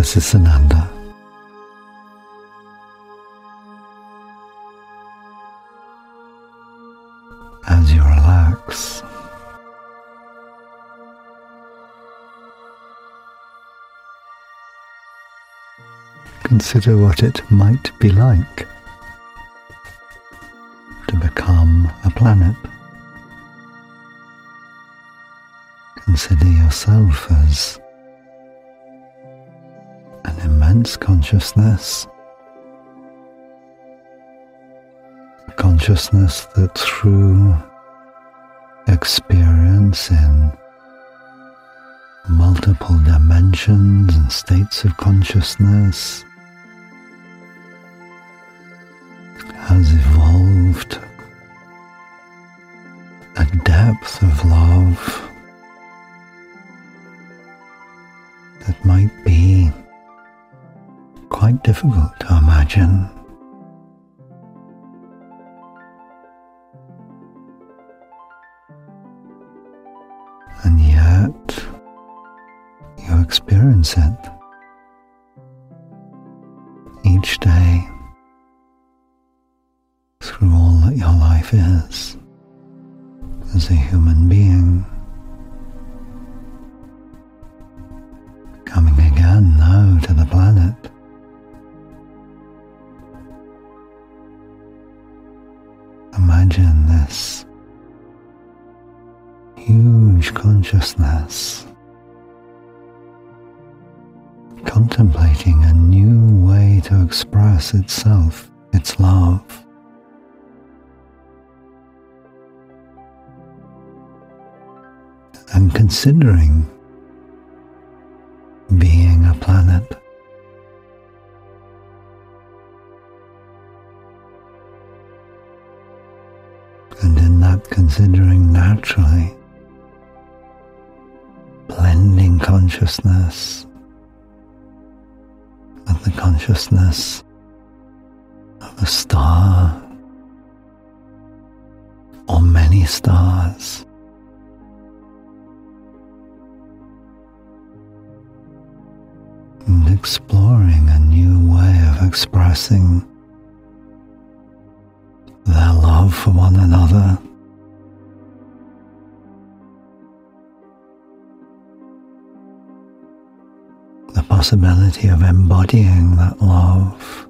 This is Sananda. As you relax, consider what it might be like to become a planet. Consider yourself as consciousness, consciousness that through experience in multiple dimensions and states of consciousness has evolved a depth of love that might be quite difficult to imagine. And yet, you experience it each day through all that your life is as a human being. Coming again now to the planet. Consciousness contemplating a new way to express itself, its love. And considering being a planet. And in that considering naturally, consciousness with the consciousness of a star or many stars. And exploring a new way of expressing their love for one another. Possibility of embodying that love.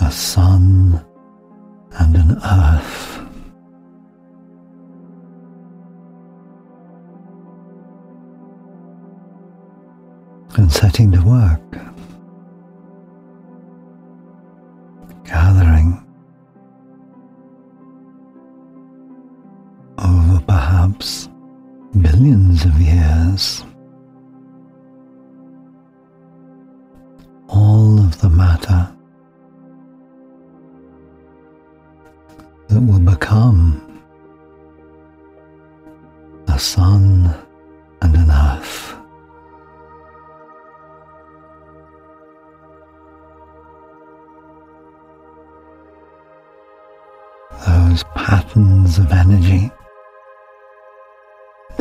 A sun and an earth. and setting to work, of years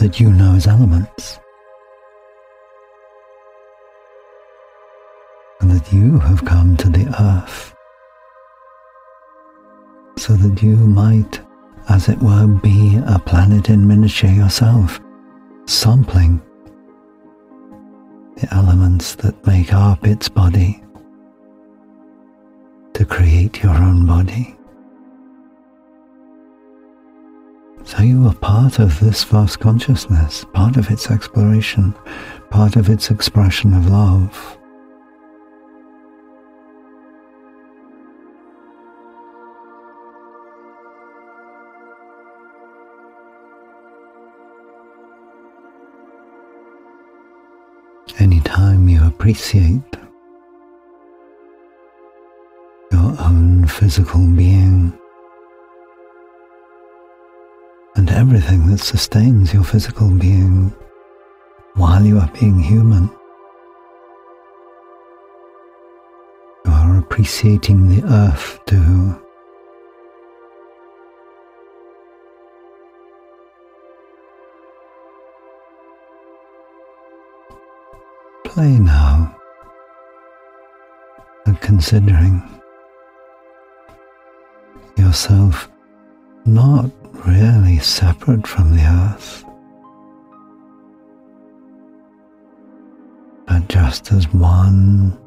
that you know as elements, and that you have come to the earth so that you might, as it were, be a planet in miniature yourself, sampling the elements that make up its body to create your own body. So you are part of this vast consciousness, part of its exploration, part of its expression of love. Anytime you appreciate your own physical being, everything that sustains your physical being while you are being human. You are appreciating the earth too. Play now and considering yourself not really separate from the earth, but just as one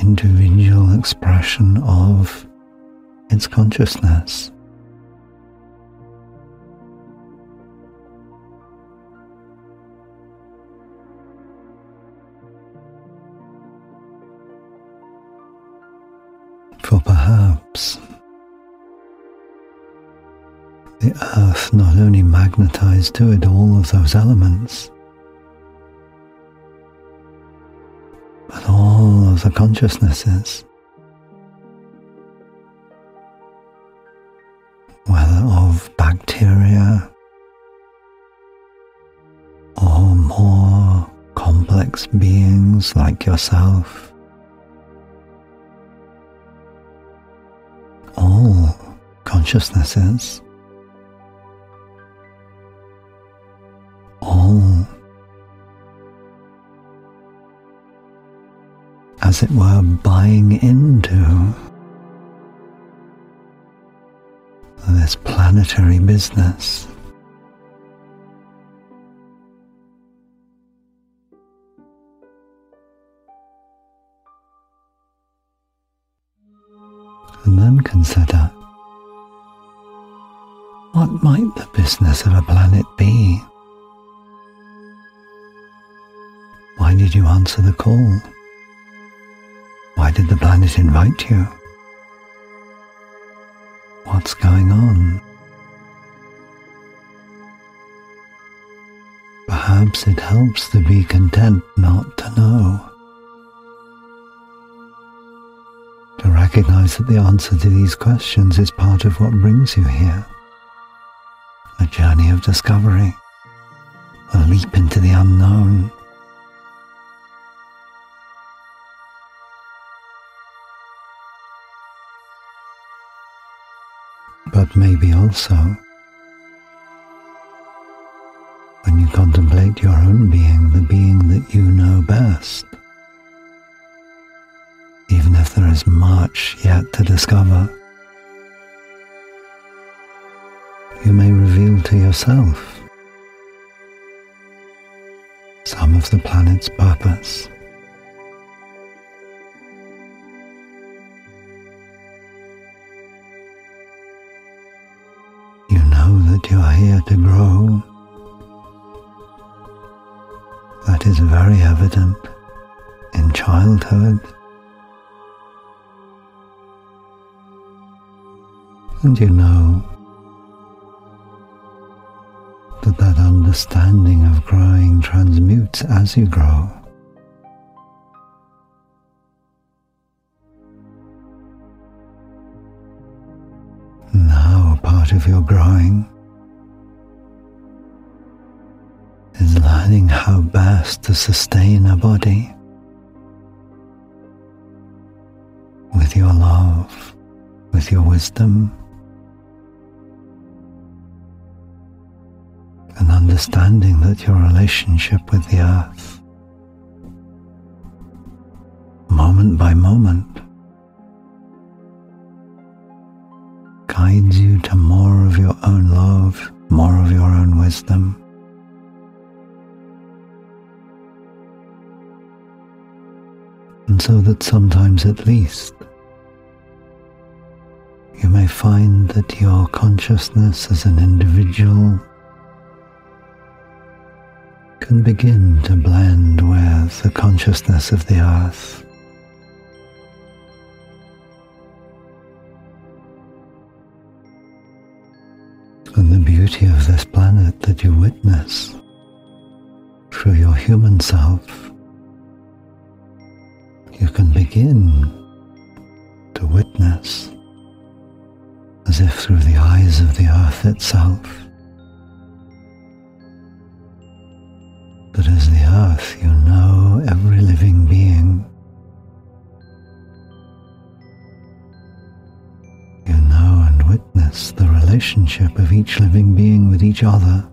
individual expression of its consciousness. For perhaps the earth not only magnetized to it all of those elements, but all of the consciousnesses, whether of bacteria or more complex beings like yourself. All consciousnesses buying into this planetary business. And then consider what might the business of a planet be? Why did you answer the call? Why did the planet invite you? What's going on? Perhaps it helps to be content not to know. To recognize that the answer to these questions is part of what brings you here. A journey of discovery, a leap into the unknown. But maybe also when you contemplate your own being, the being that you know best. Even if there is much yet to discover, you may reveal to yourself some of the planet's purpose. You are here to grow. That is very evident in childhood. And you know that that understanding of growing transmutes as you grow. Now, part of your growing how best to sustain a body with your love, with your wisdom, and understanding that your relationship with the earth, moment by moment, so that sometimes at least you may find that your consciousness as an individual can begin to blend with the consciousness of the earth. And the beauty of this planet that you witness through your human self you can begin to witness as if through the eyes of the earth itself. That as the earth, you know every living being. You know and witness the relationship of each living being with each other.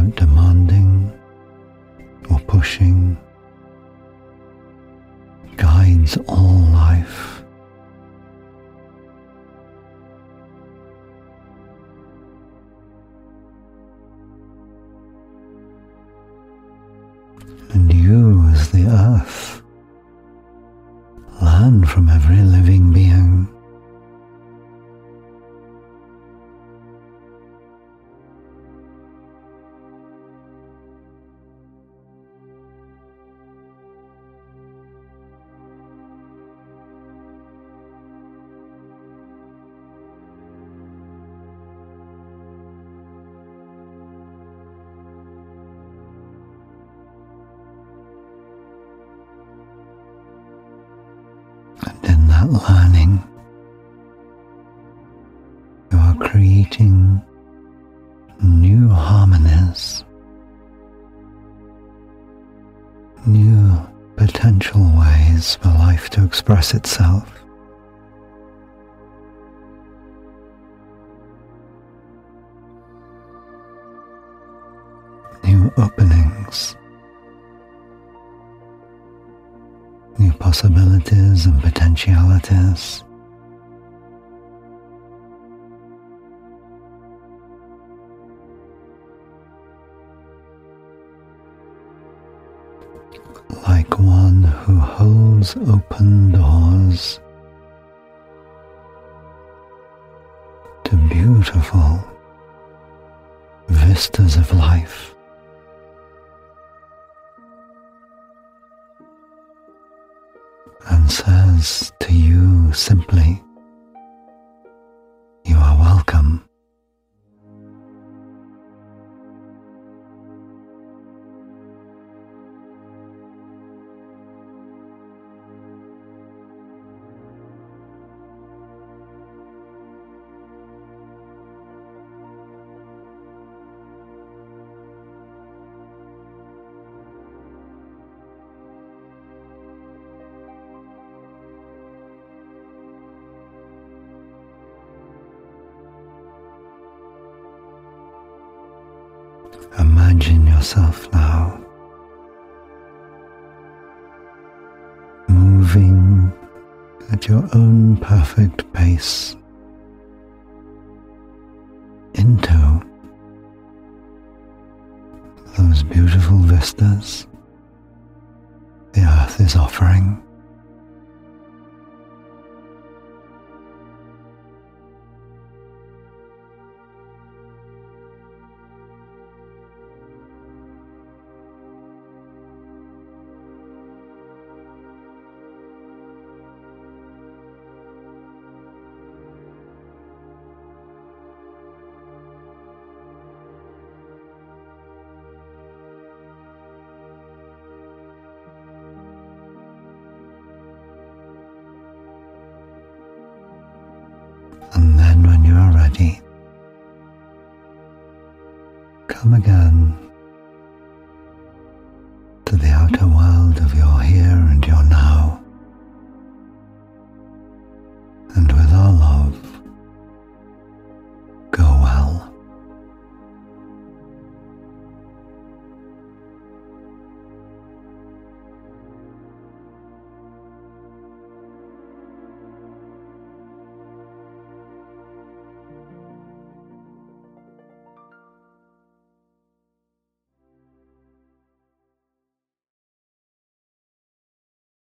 without demanding or pushing, guides all that learning, you are creating new harmonies, new potential ways for life to express itself. New openings possibilities and potentialities. Like one who holds open doors to beautiful vistas of life. Says to you simply, Imagine yourself now moving at your own perfect pace into those beautiful vistas the earth is offering. Again